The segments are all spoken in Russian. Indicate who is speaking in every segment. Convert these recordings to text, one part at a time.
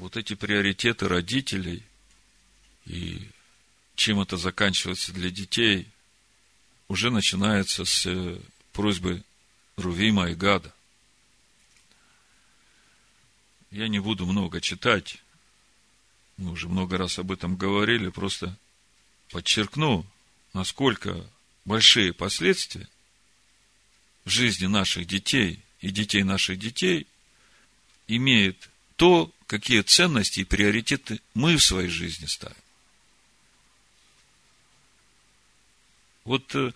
Speaker 1: вот эти приоритеты родителей и чем это заканчивается для детей, уже начинается с э, просьбы Рувима и Гада. Я не буду много читать, мы уже много раз об этом говорили, просто подчеркну, насколько большие последствия в жизни наших детей и детей наших детей имеет то, какие ценности и приоритеты мы в своей жизни ставим. Вот э,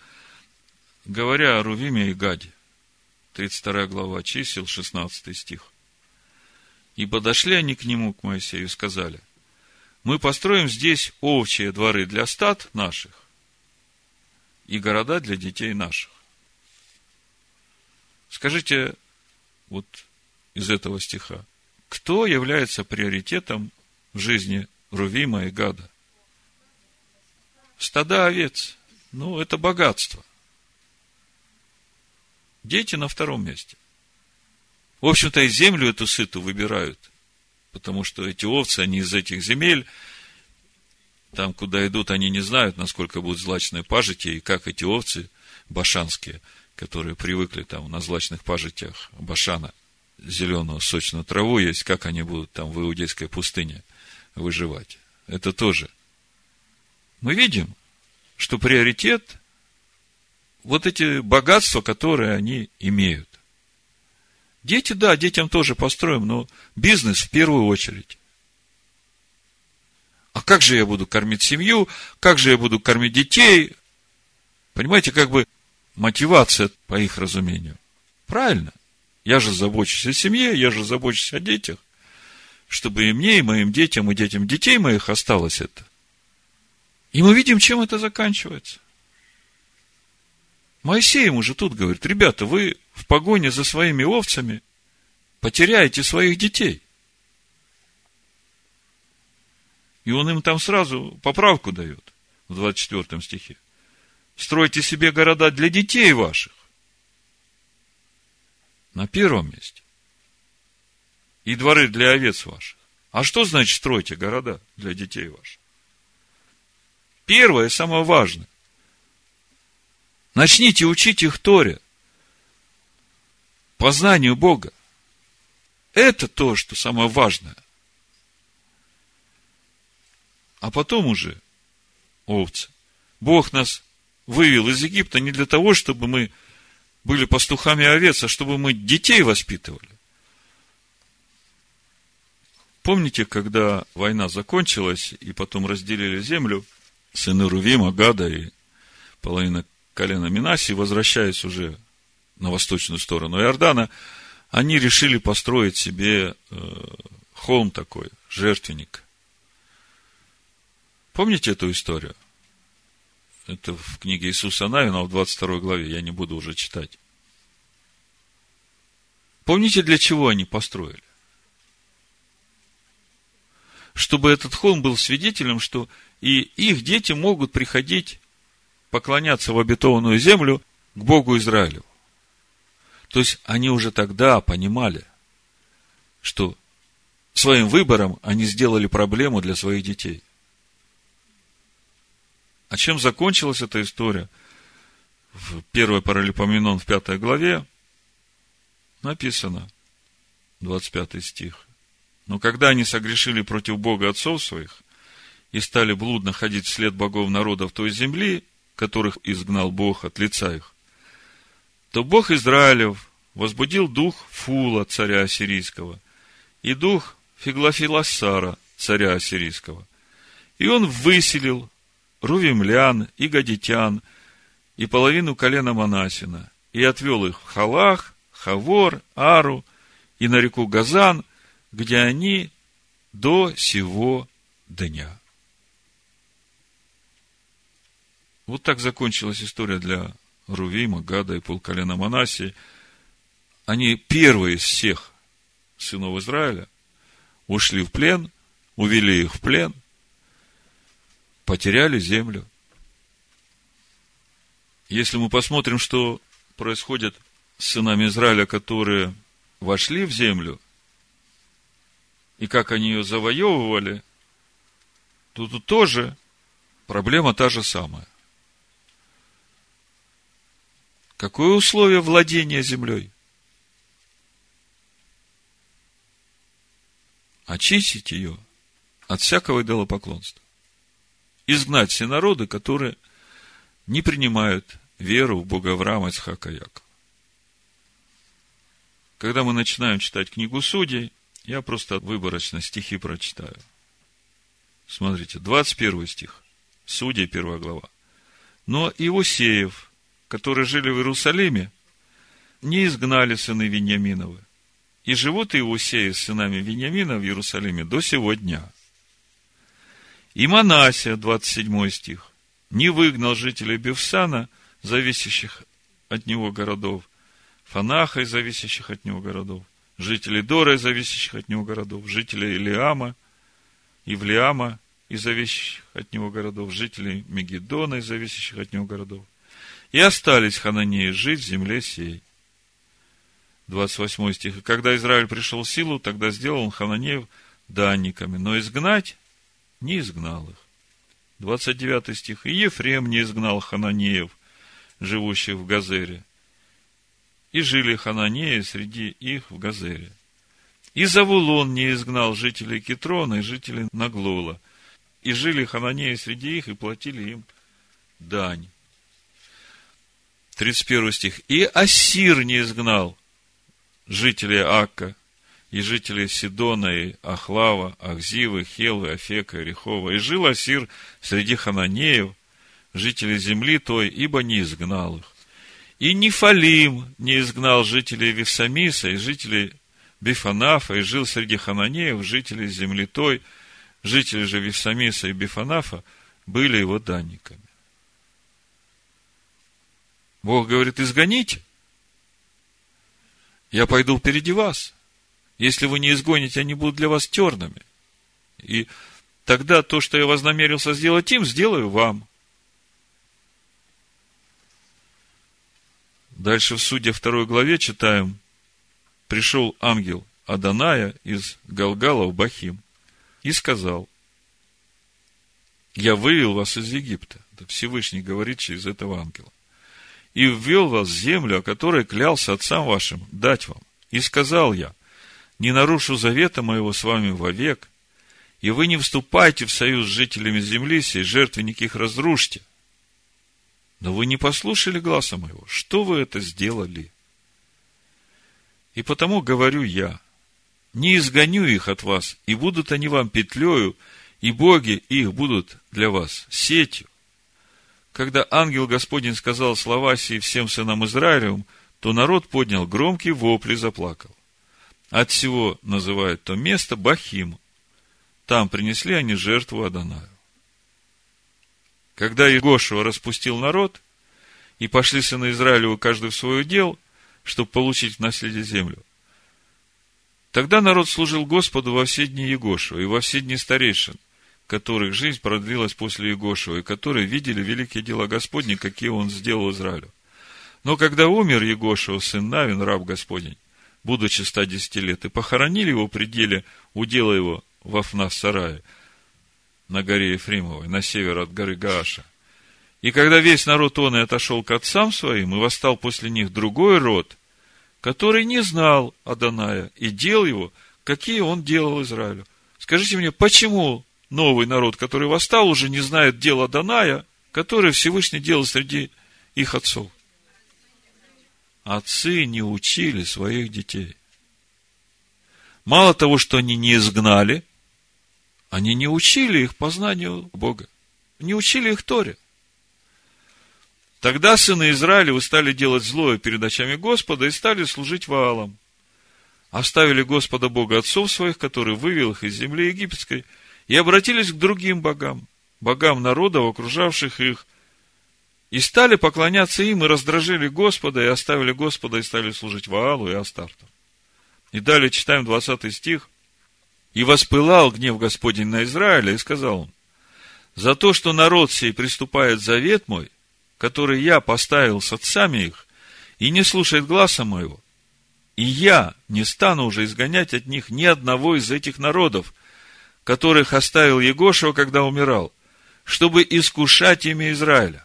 Speaker 1: говоря о Рувиме и Гаде, 32 глава чисел, 16 стих. И подошли они к нему, к Моисею, и сказали, мы построим здесь овчие дворы для стад наших и города для детей наших. Скажите, вот из этого стиха, кто является приоритетом в жизни Рувима и Гада? Стада овец. Ну, это богатство. Дети на втором месте. В общем-то, и землю эту сыту выбирают – потому что эти овцы, они из этих земель, там, куда идут, они не знают, насколько будет злачное пажитие, и как эти овцы башанские, которые привыкли там на злачных пажитях башана, зеленую сочную траву есть, как они будут там в иудейской пустыне выживать. Это тоже. Мы видим, что приоритет вот эти богатства, которые они имеют. Дети, да, детям тоже построим, но бизнес в первую очередь. А как же я буду кормить семью? Как же я буду кормить детей? Понимаете, как бы мотивация, по их разумению. Правильно. Я же забочусь о семье, я же забочусь о детях. Чтобы и мне, и моим детям, и детям детей моих осталось это. И мы видим, чем это заканчивается. Моисей ему же тут говорит, ребята, вы в погоне за своими овцами потеряете своих детей. И он им там сразу поправку дает в 24 стихе. Стройте себе города для детей ваших. На первом месте. И дворы для овец ваших. А что значит стройте города для детей ваших? Первое, самое важное. Начните учить их Торе познанию Бога. Это то, что самое важное. А потом уже овцы. Бог нас вывел из Египта не для того, чтобы мы были пастухами овец, а чтобы мы детей воспитывали. Помните, когда война закончилась, и потом разделили землю, сыны Рувима, Гада и половина колена Минаси, возвращаясь уже на восточную сторону Иордана, они решили построить себе э, холм такой, жертвенник. Помните эту историю? Это в книге Иисуса Навина в 22 главе, я не буду уже читать. Помните, для чего они построили? Чтобы этот холм был свидетелем, что и их дети могут приходить поклоняться в обетованную землю к Богу Израилю. То есть они уже тогда понимали, что своим выбором они сделали проблему для своих детей. А чем закончилась эта история? В 1 Паралипоменон в 5 главе написано, 25 стих. Но когда они согрешили против Бога отцов своих и стали блудно ходить вслед богов народов той земли, которых изгнал Бог от лица их, то Бог Израилев возбудил дух Фула, царя Ассирийского, и дух Фиглофилассара, царя Ассирийского. И он выселил Рувимлян и Гадитян и половину колена Манасина, и отвел их в Халах, Хавор, Ару и на реку Газан, где они до сего дня. Вот так закончилась история для Рувима, Гада и полколена Манасии. Они первые из всех сынов Израиля ушли в плен, увели их в плен, потеряли землю. Если мы посмотрим, что происходит с сынами Израиля, которые вошли в землю, и как они ее завоевывали, то тут тоже проблема та же самая. Какое условие владения землей? Очистить ее от всякого идолопоклонства. Изгнать все народы, которые не принимают веру в Бога Авраама, Ицхака, Якова. Когда мы начинаем читать книгу Судей, я просто выборочно стихи прочитаю. Смотрите, 21 стих. Судей, первая глава. Но Иосеев, которые жили в Иерусалиме, не изгнали сыны Вениаминовы. И живут Иосеи с сынами Вениамина в Иерусалиме до сего дня. И Манасия, 27 стих, не выгнал жителей Бевсана, зависящих от него городов, Фанаха и зависящих от него городов, жителей Дора и зависящих от него городов, жителей Илиама, Ивлиама и зависящих от него городов, жителей Мегедона и зависящих от него городов. И остались хананеи жить в земле сей. 28 стих. И когда Израиль пришел в силу, тогда сделал он хананеев данниками, но изгнать не изгнал их. 29 стих. И Ефрем не изгнал хананеев, живущих в Газере. И жили хананеи среди их в Газере. И Завулон не изгнал жителей Китрона и жителей Наглола. И жили хананеи среди их и платили им дань. 31 стих. И Ассир не изгнал жителей Акка, и жители Сидона, и Ахлава, Ахзивы, Хелвы, Афека, Рехова. И жил Асир среди хананеев, жителей земли той, ибо не изгнал их. И Нифалим не изгнал жителей Вифсамиса и жителей Бифанафа, и жил среди хананеев, жителей земли той, жители же Вифсамиса и Бифанафа были его данниками. Бог говорит, изгоните. Я пойду впереди вас. Если вы не изгоните, они будут для вас тернами. И тогда то, что я вознамерился сделать им, сделаю вам. Дальше в суде второй главе читаем, пришел ангел Аданая из Галгала в Бахим и сказал, я вывел вас из Египта. Это Всевышний говорит через этого ангела и ввел вас в землю, о которой клялся отцам вашим дать вам. И сказал я, не нарушу завета моего с вами вовек, и вы не вступайте в союз с жителями земли сей, жертвенники их разрушьте. Но вы не послушали гласа моего. Что вы это сделали? И потому говорю я, не изгоню их от вас, и будут они вам петлею, и боги их будут для вас сетью когда ангел Господень сказал слова сии всем сынам Израилевым, то народ поднял громкий вопль и заплакал. От всего называют то место Бахим. Там принесли они жертву Адонаю. Когда Егошева распустил народ, и пошли сыны Израилева каждый в свое дел, чтобы получить в наследие землю, тогда народ служил Господу во все дни Егошева и во все дни старейшин, которых жизнь продлилась после Егошева, и которые видели великие дела Господни, какие он сделал Израилю. Но когда умер Егошева, сын Навин, раб Господень, будучи 110 лет, и похоронили его в пределе удела его в Афнас-Сарае, на горе Ефремовой, на север от горы Гааша. И когда весь народ он и отошел к отцам своим, и восстал после них другой род, который не знал Аданая и дел его, какие он делал Израилю. Скажите мне, почему новый народ, который восстал, уже не знает дела Даная, который Всевышний делал среди их отцов. Отцы не учили своих детей. Мало того, что они не изгнали, они не учили их познанию Бога. Не учили их Торе. Тогда сыны Израилевы стали делать злое перед очами Господа и стали служить Ваалам. Оставили Господа Бога отцов своих, который вывел их из земли египетской – и обратились к другим богам, богам народов, окружавших их, и стали поклоняться им, и раздражили Господа, и оставили Господа, и стали служить Ваалу и Астарту. И далее читаем 20 стих. «И воспылал гнев Господень на Израиля, и сказал он, за то, что народ сей приступает завет мой, который я поставил с отцами их, и не слушает гласа моего, И я не стану уже изгонять от них ни одного из этих народов, которых оставил Егошева, когда умирал, чтобы искушать имя Израиля.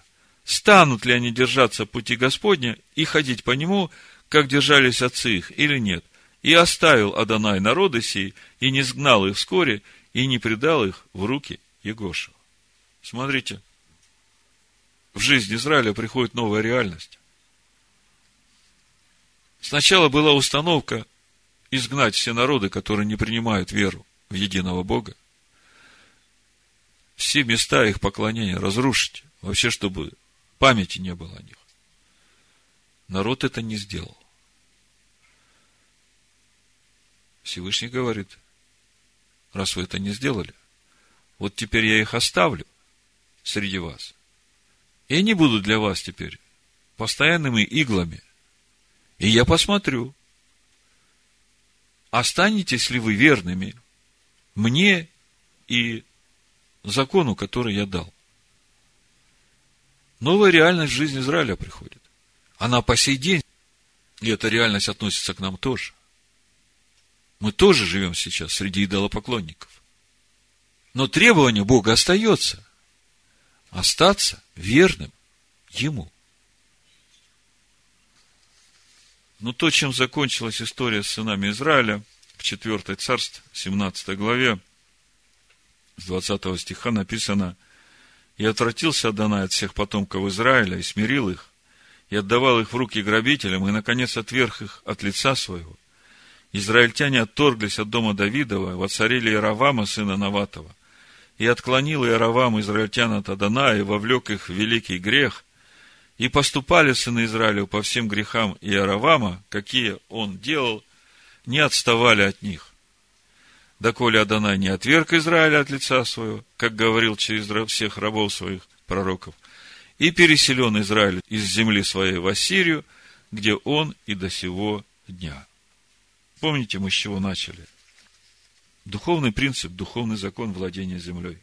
Speaker 1: Станут ли они держаться пути Господня и ходить по нему, как держались отцы их, или нет? И оставил Адонай народы сии, и не сгнал их вскоре, и не предал их в руки Егошева. Смотрите, в жизнь Израиля приходит новая реальность. Сначала была установка изгнать все народы, которые не принимают веру в единого Бога. Все места их поклонения разрушить. Вообще, чтобы памяти не было о них. Народ это не сделал. Всевышний говорит, раз вы это не сделали, вот теперь я их оставлю среди вас. И они будут для вас теперь постоянными иглами. И я посмотрю, останетесь ли вы верными мне и закону, который я дал. Новая реальность в жизни Израиля приходит. Она по сей день, и эта реальность относится к нам тоже. Мы тоже живем сейчас среди идолопоклонников. Но требование Бога остается. Остаться верным Ему. Но то, чем закончилась история с сынами Израиля, в 4 царств, 17 главе, с 20 стиха написано, «И отвратился Адонай от всех потомков Израиля, и смирил их, и отдавал их в руки грабителям, и, наконец, отверг их от лица своего. Израильтяне отторглись от дома Давидова, воцарили Иеравама, сына Наватова, и отклонил Иеравам израильтян от Адана, и вовлек их в великий грех, и поступали сыны Израиля по всем грехам Иеравама, какие он делал, не отставали от них. Доколе Адонай не отверг Израиля от лица своего, как говорил через всех рабов своих пророков, и переселен Израиль из земли своей в Ассирию, где он и до сего дня. Помните, мы с чего начали? Духовный принцип, духовный закон владения землей.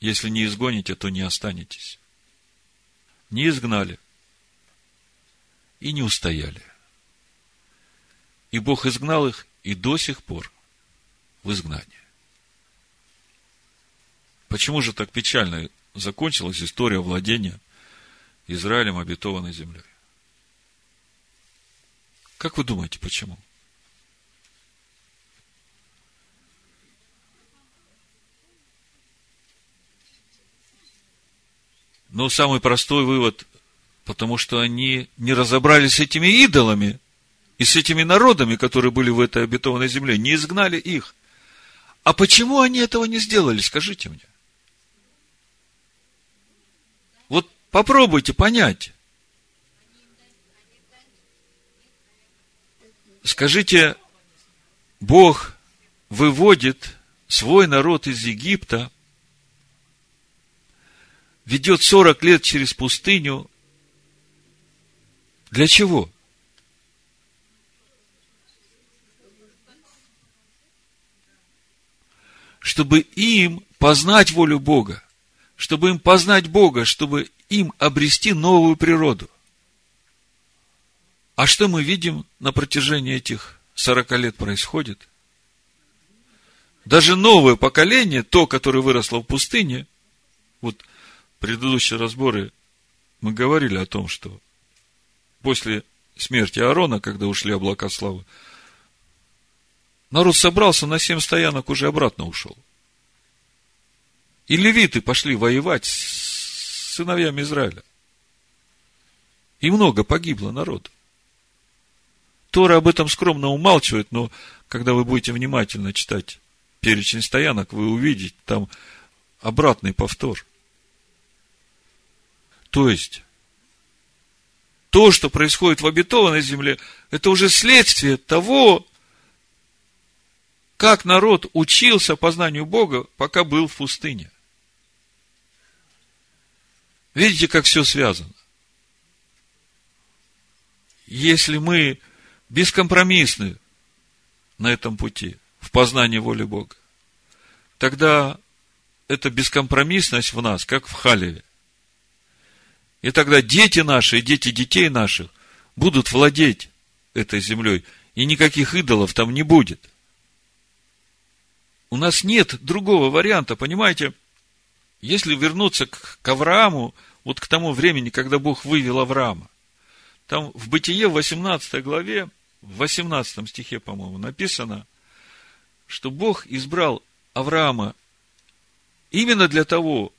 Speaker 1: Если не изгоните, то не останетесь. Не изгнали и не устояли. И Бог изгнал их и до сих пор в изгнании. Почему же так печально закончилась история владения Израилем обетованной землей? Как вы думаете, почему? Ну, самый простой вывод, потому что они не разобрались с этими идолами и с этими народами, которые были в этой обетованной земле, не изгнали их. А почему они этого не сделали, скажите мне? Вот попробуйте понять. Скажите, Бог выводит свой народ из Египта – ведет 40 лет через пустыню. Для чего? Чтобы им познать волю Бога, чтобы им познать Бога, чтобы им обрести новую природу. А что мы видим на протяжении этих 40 лет происходит? Даже новое поколение, то, которое выросло в пустыне, вот предыдущие разборы мы говорили о том, что после смерти Аарона, когда ушли облака славы, народ собрался на семь стоянок, уже обратно ушел. И левиты пошли воевать с сыновьями Израиля. И много погибло народу. Тора об этом скромно умалчивает, но когда вы будете внимательно читать перечень стоянок, вы увидите там обратный повтор – то есть, то, что происходит в обетованной земле, это уже следствие того, как народ учился познанию Бога, пока был в пустыне. Видите, как все связано? Если мы бескомпромиссны на этом пути, в познании воли Бога, тогда эта бескомпромиссность в нас, как в Халеве. И тогда дети наши дети детей наших будут владеть этой землей, и никаких идолов там не будет. У нас нет другого варианта, понимаете? Если вернуться к, к Аврааму, вот к тому времени, когда Бог вывел Авраама, там в Бытие в 18 главе, в 18 стихе, по-моему, написано, что Бог избрал Авраама именно для того,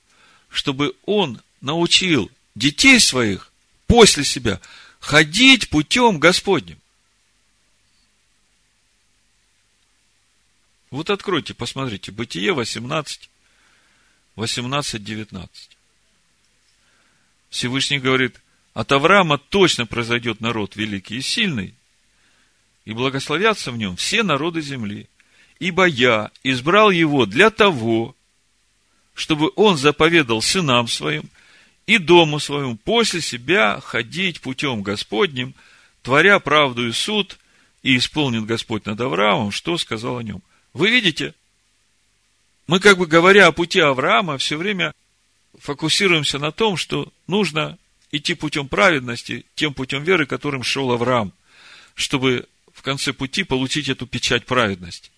Speaker 1: чтобы он научил детей своих после себя ходить путем Господним. Вот откройте, посмотрите, Бытие 18, 18, 19. Всевышний говорит, от Авраама точно произойдет народ великий и сильный, и благословятся в нем все народы земли. Ибо я избрал его для того, чтобы он заповедал сынам своим и дому своему после себя ходить путем Господним, творя правду и суд, и исполнит Господь над Авраамом, что сказал о нем. Вы видите, мы как бы говоря о пути Авраама, все время фокусируемся на том, что нужно идти путем праведности, тем путем веры, которым шел Авраам, чтобы в конце пути получить эту печать праведности.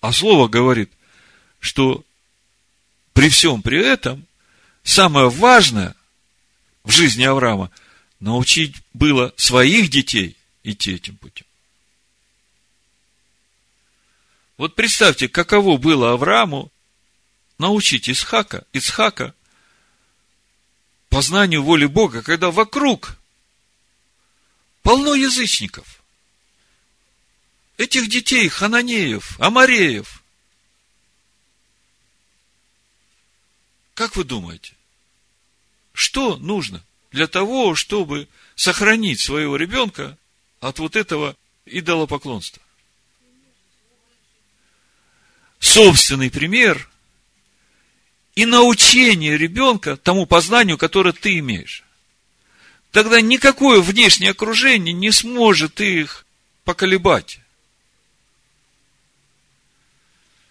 Speaker 1: А Слово говорит, что при всем при этом самое важное в жизни Авраама научить было своих детей идти этим путем. Вот представьте, каково было Аврааму научить Исхака, Исхака познанию воли Бога, когда вокруг полно язычников. Этих детей, хананеев, амареев. Как вы думаете, что нужно для того, чтобы сохранить своего ребенка от вот этого идолопоклонства? Собственный пример и научение ребенка тому познанию, которое ты имеешь. Тогда никакое внешнее окружение не сможет их поколебать.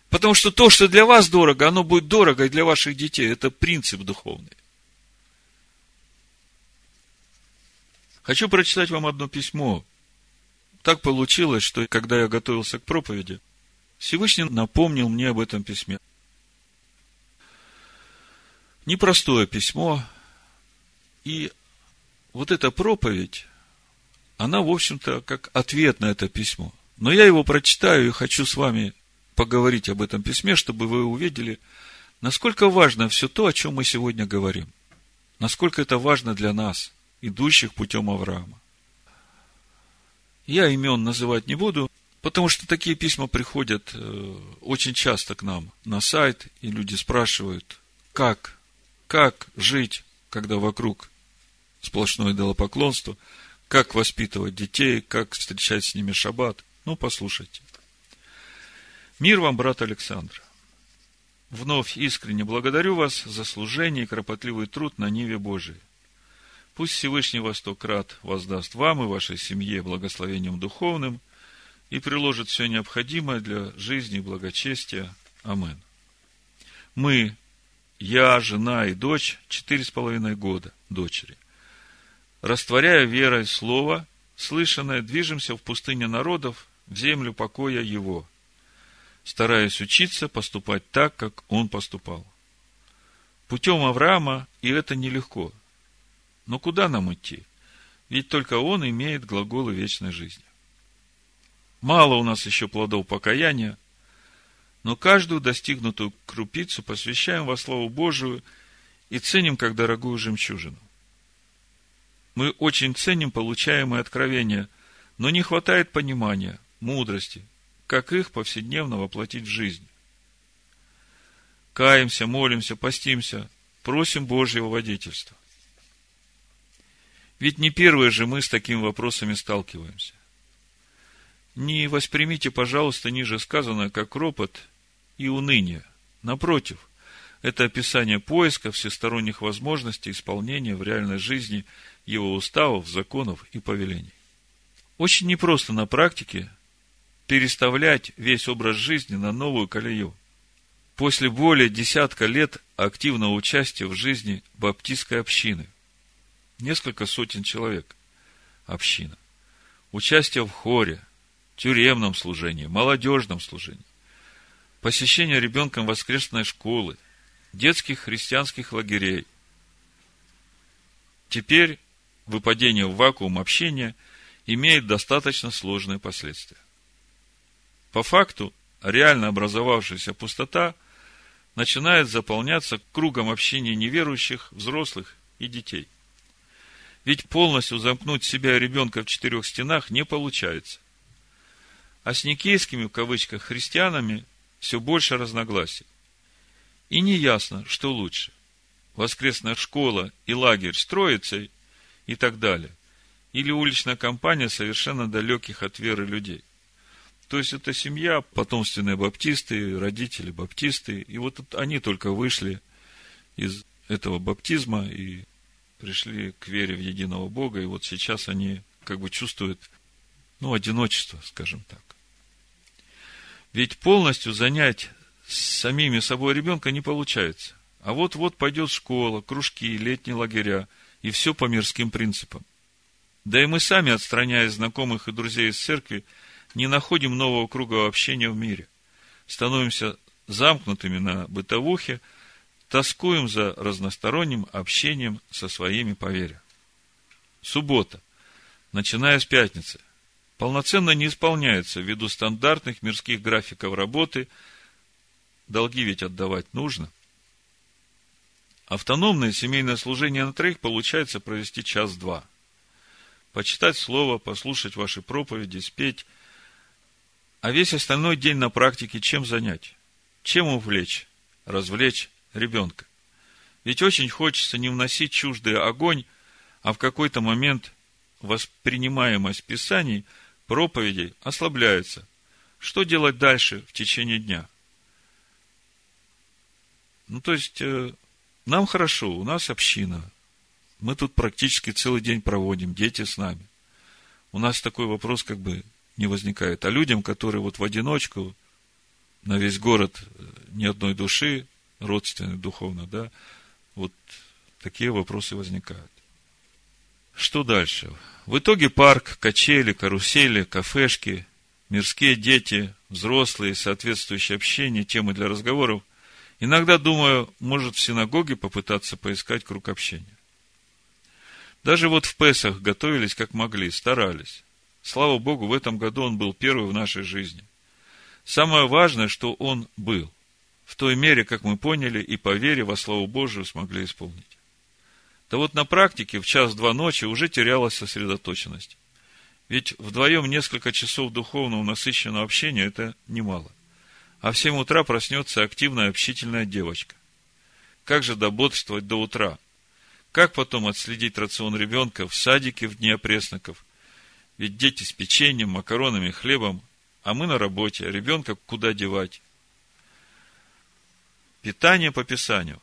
Speaker 1: Потому что то, что для вас дорого, оно будет дорого и для ваших детей. Это принцип духовный. Хочу прочитать вам одно письмо. Так получилось, что когда я готовился к проповеди, Всевышний напомнил мне об этом письме. Непростое письмо. И вот эта проповедь, она, в общем-то, как ответ на это письмо. Но я его прочитаю и хочу с вами поговорить об этом письме, чтобы вы увидели, насколько важно все то, о чем мы сегодня говорим. Насколько это важно для нас, идущих путем Авраама. Я имен называть не буду, потому что такие письма приходят э, очень часто к нам на сайт, и люди спрашивают, как, как жить, когда вокруг сплошное идолопоклонство, как воспитывать детей, как встречать с ними шаббат. Ну, послушайте. Мир вам, брат Александр. Вновь искренне благодарю вас за служение и кропотливый труд на Ниве Божией. Пусть Всевышний Восток рад воздаст вам и вашей семье благословением духовным и приложит все необходимое для жизни и благочестия. Амен. Мы, я, жена и дочь, четыре с половиной года дочери, растворяя верой слово, слышанное, движемся в пустыне народов, в землю покоя его – стараясь учиться поступать так, как он поступал. Путем Авраама, и это нелегко. Но куда нам идти? Ведь только он имеет глаголы вечной жизни. Мало у нас еще плодов покаяния, но каждую достигнутую крупицу посвящаем во славу Божию и ценим как дорогую жемчужину. Мы очень ценим получаемые откровения, но не хватает понимания, мудрости, как их повседневно воплотить в жизнь. Каемся, молимся, постимся, просим Божьего водительства. Ведь не первые же мы с такими вопросами сталкиваемся. Не воспримите, пожалуйста, ниже сказанное, как ропот и уныние. Напротив, это описание поиска всесторонних возможностей исполнения в реальной жизни его уставов, законов и повелений. Очень непросто на практике переставлять весь образ жизни на новую колею. После более десятка лет активного участия в жизни баптистской общины, несколько сотен человек, община, участие в хоре, тюремном служении, молодежном служении, посещение ребенком воскресной школы, детских христианских лагерей. Теперь выпадение в вакуум общения имеет достаточно сложные последствия. По факту, реально образовавшаяся пустота начинает заполняться кругом общения неверующих, взрослых и детей. Ведь полностью замкнуть себя и ребенка в четырех стенах не получается. А с никейскими, в кавычках, христианами все больше разногласий. И не ясно, что лучше. Воскресная школа и лагерь с Троицей и так далее. Или уличная компания совершенно далеких от веры людей. То есть, это семья, потомственные баптисты, родители баптисты. И вот они только вышли из этого баптизма и пришли к вере в единого Бога. И вот сейчас они как бы чувствуют, ну, одиночество, скажем так. Ведь полностью занять самими собой ребенка не получается. А вот-вот пойдет школа, кружки, летние лагеря, и все по мирским принципам. Да и мы сами, отстраняя знакомых и друзей из церкви, не находим нового круга общения в мире. Становимся замкнутыми на бытовухе, тоскуем за разносторонним общением со своими по вере. Суббота, начиная с пятницы, полноценно не исполняется ввиду стандартных мирских графиков работы, долги ведь отдавать нужно. Автономное семейное служение на троих получается провести час-два. Почитать слово, послушать ваши проповеди, спеть. А весь остальной день на практике чем занять? Чем увлечь, развлечь ребенка? Ведь очень хочется не вносить чуждый огонь, а в какой-то момент воспринимаемость Писаний – проповедей ослабляется. Что делать дальше в течение дня? Ну, то есть, э, нам хорошо, у нас община. Мы тут практически целый день проводим, дети с нами. У нас такой вопрос как бы не возникает. А людям, которые вот в одиночку, на весь город э, ни одной души, родственной духовно, да, вот такие вопросы возникают. Что дальше? В итоге парк, качели, карусели, кафешки, мирские дети, взрослые, соответствующее общение, темы для разговоров. Иногда думаю, может в синагоге попытаться поискать круг общения. Даже вот в Песах готовились как могли, старались. Слава Богу, в этом году он был первый в нашей жизни. Самое важное, что он был. В той мере, как мы поняли и по вере во славу Божию смогли исполнить. Да вот на практике в час-два ночи уже терялась сосредоточенность. Ведь вдвоем несколько часов духовного насыщенного общения – это немало. А в 7 утра проснется активная общительная девочка. Как же дободрствовать до утра? Как потом отследить рацион ребенка в садике в дни опресноков? Ведь дети с печеньем, макаронами, хлебом, а мы на работе, а ребенка куда девать? Питание по Писанию.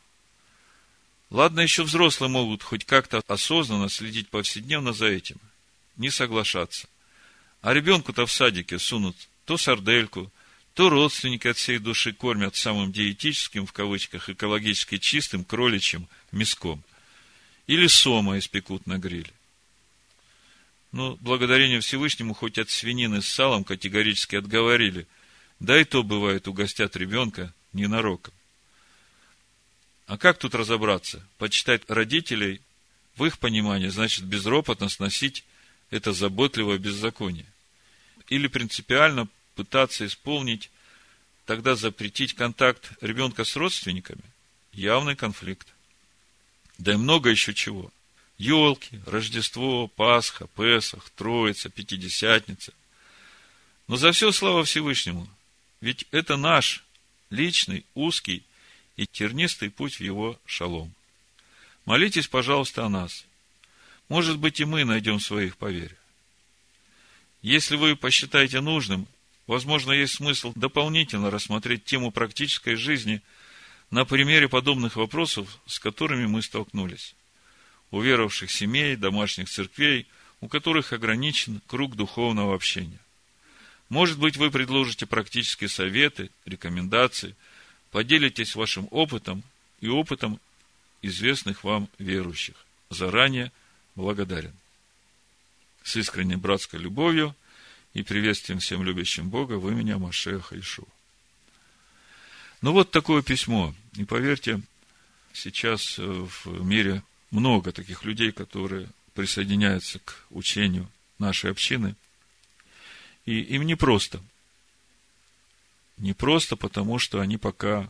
Speaker 1: Ладно, еще взрослые могут хоть как-то осознанно следить повседневно за этим, не соглашаться. А ребенку-то в садике сунут то сардельку, то родственники от всей души кормят самым диетическим, в кавычках, экологически чистым кроличьим мяском. Или сома испекут на гриле. Но благодарение Всевышнему хоть от свинины с салом категорически отговорили. Да и то, бывает, угостят ребенка ненароком. А как тут разобраться? Почитать родителей, в их понимании, значит безропотно сносить это заботливое беззаконие. Или принципиально пытаться исполнить, тогда запретить контакт ребенка с родственниками. Явный конфликт. Да и много еще чего. Елки, Рождество, Пасха, Песах, Троица, Пятидесятница. Но за все слава Всевышнему. Ведь это наш личный, узкий и тернистый путь в его шалом. Молитесь, пожалуйста, о нас. Может быть, и мы найдем своих по вере. Если вы посчитаете нужным, возможно, есть смысл дополнительно рассмотреть тему практической жизни на примере подобных вопросов, с которыми мы столкнулись. У веровавших семей, домашних церквей, у которых ограничен круг духовного общения. Может быть, вы предложите практические советы, рекомендации – поделитесь вашим опытом и опытом известных вам верующих. Заранее благодарен. с искренней братской любовью и приветствием всем любящим Бога в имени Машеха Ишу. Ну вот такое письмо. И поверьте, сейчас э, в мире много таких людей, которые присоединяются к учению нашей общины. И им непросто. Не просто потому, что они пока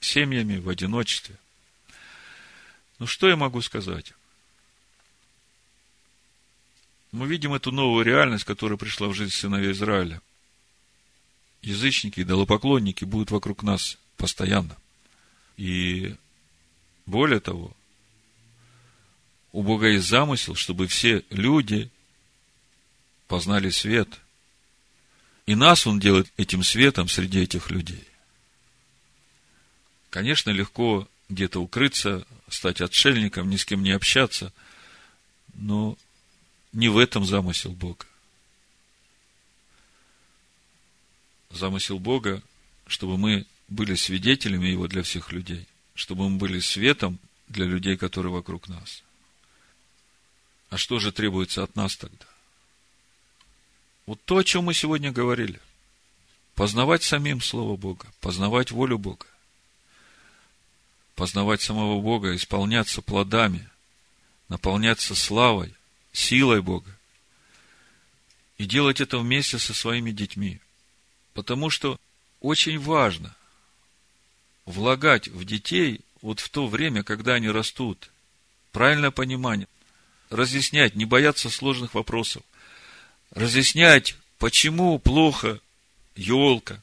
Speaker 1: семьями в одиночестве. Ну, что я могу сказать? Мы видим эту новую реальность, которая пришла в жизнь сыновей Израиля. Язычники, идолопоклонники будут вокруг нас постоянно. И более того, у Бога есть замысел, чтобы все люди познали свет. И нас Он делает этим светом среди этих людей. Конечно, легко где-то укрыться, стать отшельником, ни с кем не общаться, но не в этом замысел Бога. Замысел Бога, чтобы мы были свидетелями Его для всех людей, чтобы мы были светом для людей, которые вокруг нас. А что же требуется от нас тогда? Вот то, о чем мы сегодня говорили. Познавать самим Слово Бога, познавать волю Бога, познавать самого Бога, исполняться плодами, наполняться славой, силой Бога. И делать это вместе со своими детьми. Потому что очень важно влагать в детей вот в то время, когда они растут, правильное понимание, разъяснять, не бояться сложных вопросов, разъяснять, почему плохо елка.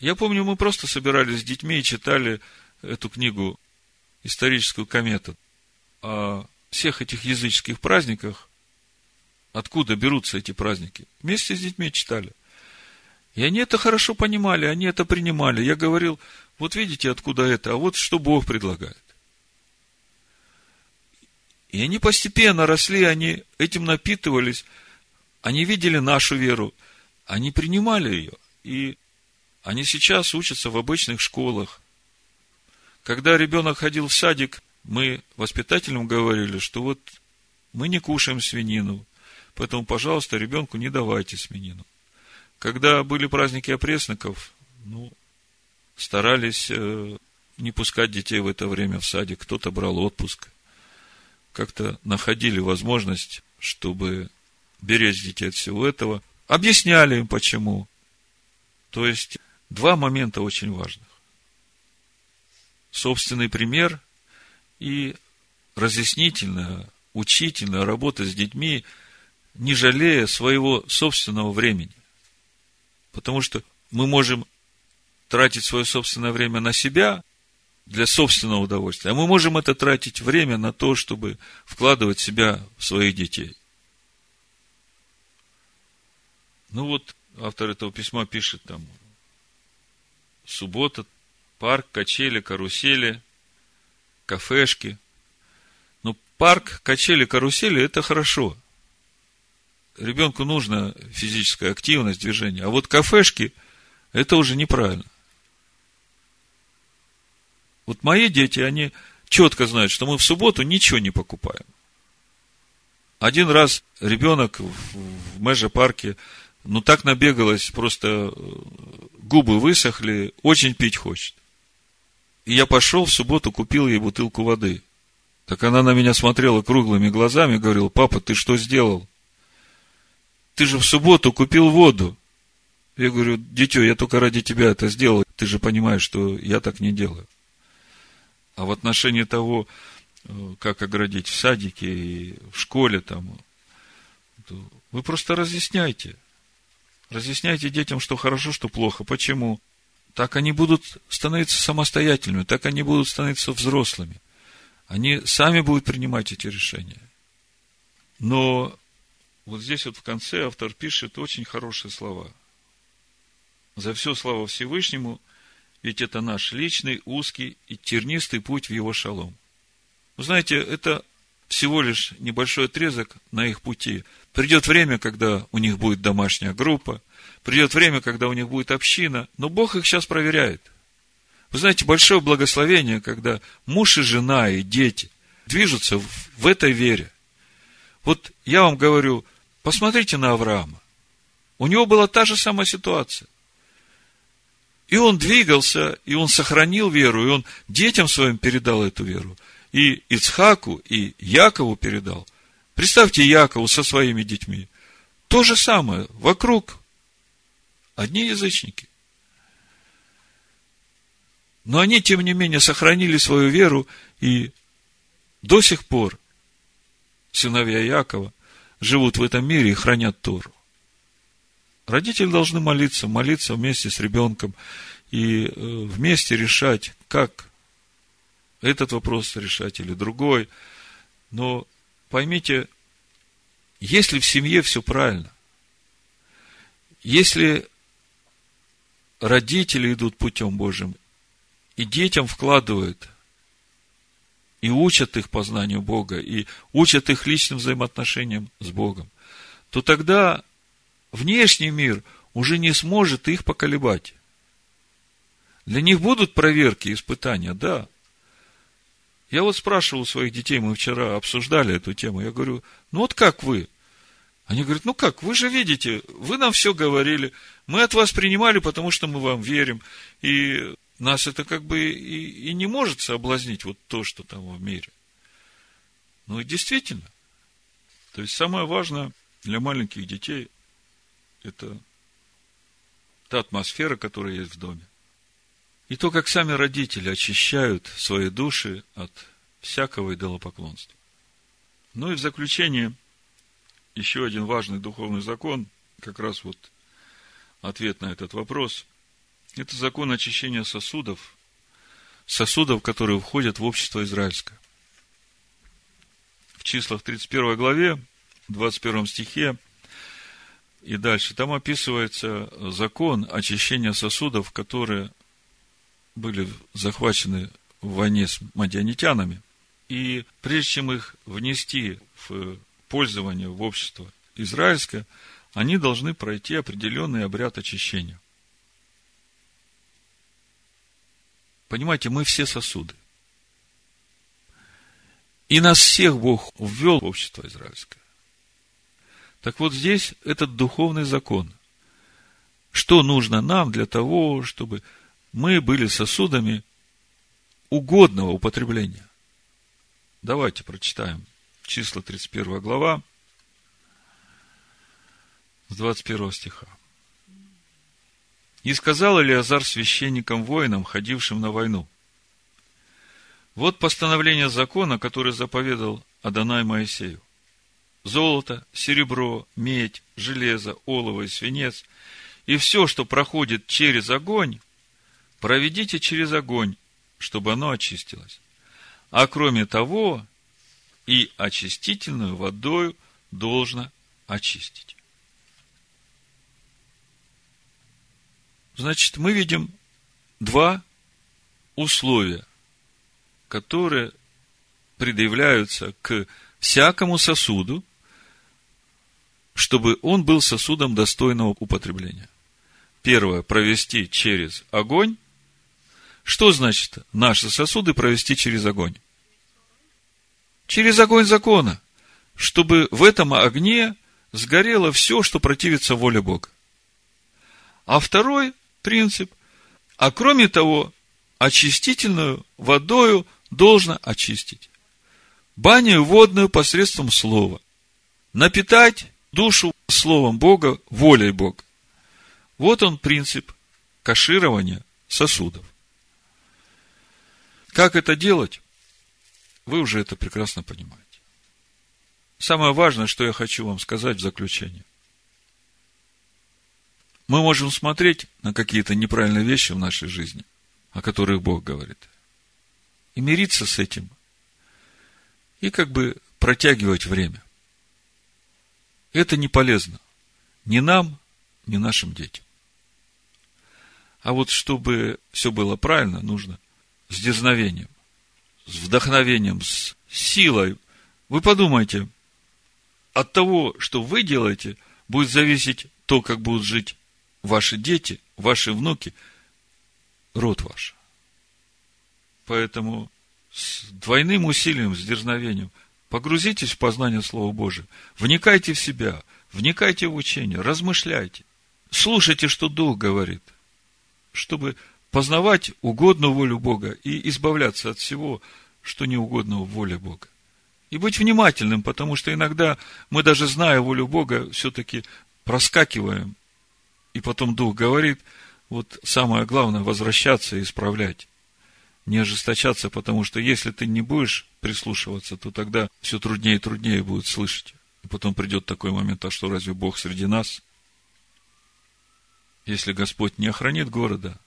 Speaker 1: Я помню, мы просто собирались с детьми и читали эту книгу «Историческую комету» о всех этих языческих праздниках, откуда берутся эти праздники. Вместе с детьми читали. И они это хорошо понимали, они это принимали. Я говорил, вот видите, откуда это, а вот что Бог предлагает. И они постепенно росли, они этим напитывались, они видели нашу веру, они принимали ее. И они сейчас учатся в обычных школах. Когда ребенок ходил в садик, мы воспитателям говорили, что вот мы не кушаем свинину, поэтому, пожалуйста, ребенку не давайте свинину. Когда были праздники опресноков, ну, старались э, не пускать детей в это время в садик, кто-то брал отпуск как-то находили возможность, чтобы беречь детей от всего этого, объясняли им почему. То есть, два момента очень важных. Собственный пример и разъяснительная, учительная работа с детьми, не жалея своего собственного времени. Потому что мы можем тратить свое собственное время на себя, для собственного удовольствия. А мы можем это тратить время на то, чтобы вкладывать себя в своих детей. Ну вот, автор этого письма пишет там, суббота, парк, качели, карусели, кафешки. Ну, парк, качели, карусели – это хорошо. Ребенку нужна физическая активность, движение. А вот кафешки – это уже неправильно. Вот мои дети, они четко знают, что мы в субботу ничего не покупаем. Один раз ребенок в Меже парке, ну так набегалась, просто э, губы высохли, очень пить хочет. И я пошел в субботу, купил ей бутылку воды. Так она на меня смотрела круглыми глазами говорила, папа, ты что сделал? Ты же в субботу купил воду. Я говорю, дитё, я только ради тебя это сделал. Ты же понимаешь, что я так не делаю. А в отношении того, э, как оградить в садике и в школе, там, вы просто разъясняйте. Разъясняйте детям, что хорошо, что плохо. Почему? Так они будут становиться самостоятельными, так они будут становиться взрослыми. Они сами будут принимать эти решения. Но вот здесь вот в конце автор пишет очень хорошие слова. За все слава Всевышнему – ведь это наш личный, узкий и тернистый путь в его шалом. Вы знаете, это всего лишь небольшой отрезок на их пути. Придет время, когда у них будет домашняя группа, придет время, когда у них будет община, но Бог их сейчас проверяет. Вы знаете, большое благословение, когда муж и жена и дети движутся в этой вере. Вот я вам говорю, посмотрите на Авраама. У него была та же самая ситуация. И он двигался, и он сохранил веру, и он детям своим передал эту веру. И Ицхаку, и Якову передал. Представьте Якову со своими детьми. То же самое. Вокруг одни язычники. Но они, тем не менее, сохранили свою веру, и до сих пор сыновья Якова живут в этом мире и хранят Тору. Родители должны молиться, молиться вместе с ребенком и э, вместе решать, как этот вопрос решать или другой. Но поймите, если в семье все правильно, если родители идут путем Божьим, и детям вкладывают, и учат их познанию Бога, и учат их личным взаимоотношениям с Богом, то тогда внешний мир уже не сможет их поколебать. Для них будут проверки, испытания, да. Я вот спрашивал своих детей, мы вчера обсуждали эту тему, я говорю, ну вот как вы? Они говорят, ну как, вы же видите, вы нам все говорили, мы от вас принимали, потому что мы вам верим, и нас это как бы и, и не может соблазнить вот то, что там в мире. Ну и действительно. То есть самое важное для маленьких детей это та атмосфера, которая есть в доме. И то, как сами родители очищают свои души от всякого идолопоклонства. Ну и в заключение, еще один важный духовный закон, как раз вот ответ на этот вопрос. Это закон очищения сосудов, сосудов, которые входят в общество израильское. В числах 31 главе, 21 стихе и дальше. Там описывается закон очищения сосудов, которые были захвачены в войне с мадианитянами. И прежде чем их внести в пользование в общество израильское, они должны пройти определенный обряд очищения. Понимаете, мы все сосуды. И нас всех Бог ввел в общество израильское. Так вот здесь этот духовный закон. Что нужно нам для того, чтобы мы были сосудами угодного употребления? Давайте прочитаем числа 31 глава с 21 стиха. «И сказал Илиазар священникам воинам, ходившим на войну, вот постановление закона, который заповедал Адонай Моисею золото, серебро, медь, железо, олово и свинец, и все, что проходит через огонь, проведите через огонь, чтобы оно очистилось. А кроме того, и очистительную водою должно очистить. Значит, мы видим два условия, которые предъявляются к всякому сосуду, чтобы он был сосудом достойного употребления. Первое, провести через огонь. Что значит наши сосуды провести через огонь? Через огонь закона, чтобы в этом огне сгорело все, что противится воле Бога. А второй принцип, а кроме того, очистительную водою должно очистить. Баню водную посредством слова. Напитать душу Словом Бога, волей Бога. Вот он принцип каширования сосудов. Как это делать? Вы уже это прекрасно понимаете. Самое важное, что я хочу вам сказать в заключение. Мы можем смотреть на какие-то неправильные вещи в нашей жизни, о которых Бог говорит, и мириться с этим, и как бы протягивать время. Это не полезно. Ни нам, ни нашим детям. А вот чтобы все было правильно, нужно с дерзновением, с вдохновением, с силой. Вы подумайте, от того, что вы делаете, будет зависеть то, как будут жить ваши дети, ваши внуки, род ваш. Поэтому с двойным усилием, с дерзновением Погрузитесь в познание Слова Божия. Вникайте в себя, вникайте в учение, размышляйте. Слушайте, что Дух говорит, чтобы познавать угодную волю Бога и избавляться от всего, что не угодно в воле Бога. И быть внимательным, потому что иногда мы даже зная волю Бога, все-таки проскакиваем. И потом Дух говорит, вот самое главное возвращаться и исправлять. Не ожесточаться, потому что если ты не будешь прислушиваться, то тогда все труднее и труднее будет слышать. И потом придет такой момент, а что разве Бог среди нас? Если Господь не охранит города,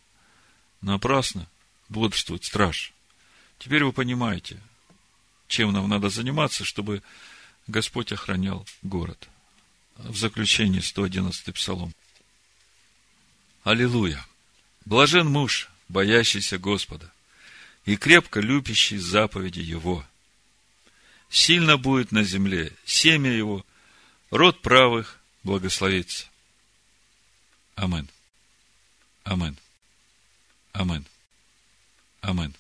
Speaker 1: напрасно бодрствует страж. Теперь вы понимаете, чем нам надо заниматься, чтобы Господь охранял город. В заключении 111 псалом. Аллилуйя! Блажен муж, боящийся Господа, и крепко любящий заповеди Его. Сильно будет на земле семя Его, род правых благословится. Амин. Амин. Амин. Амин.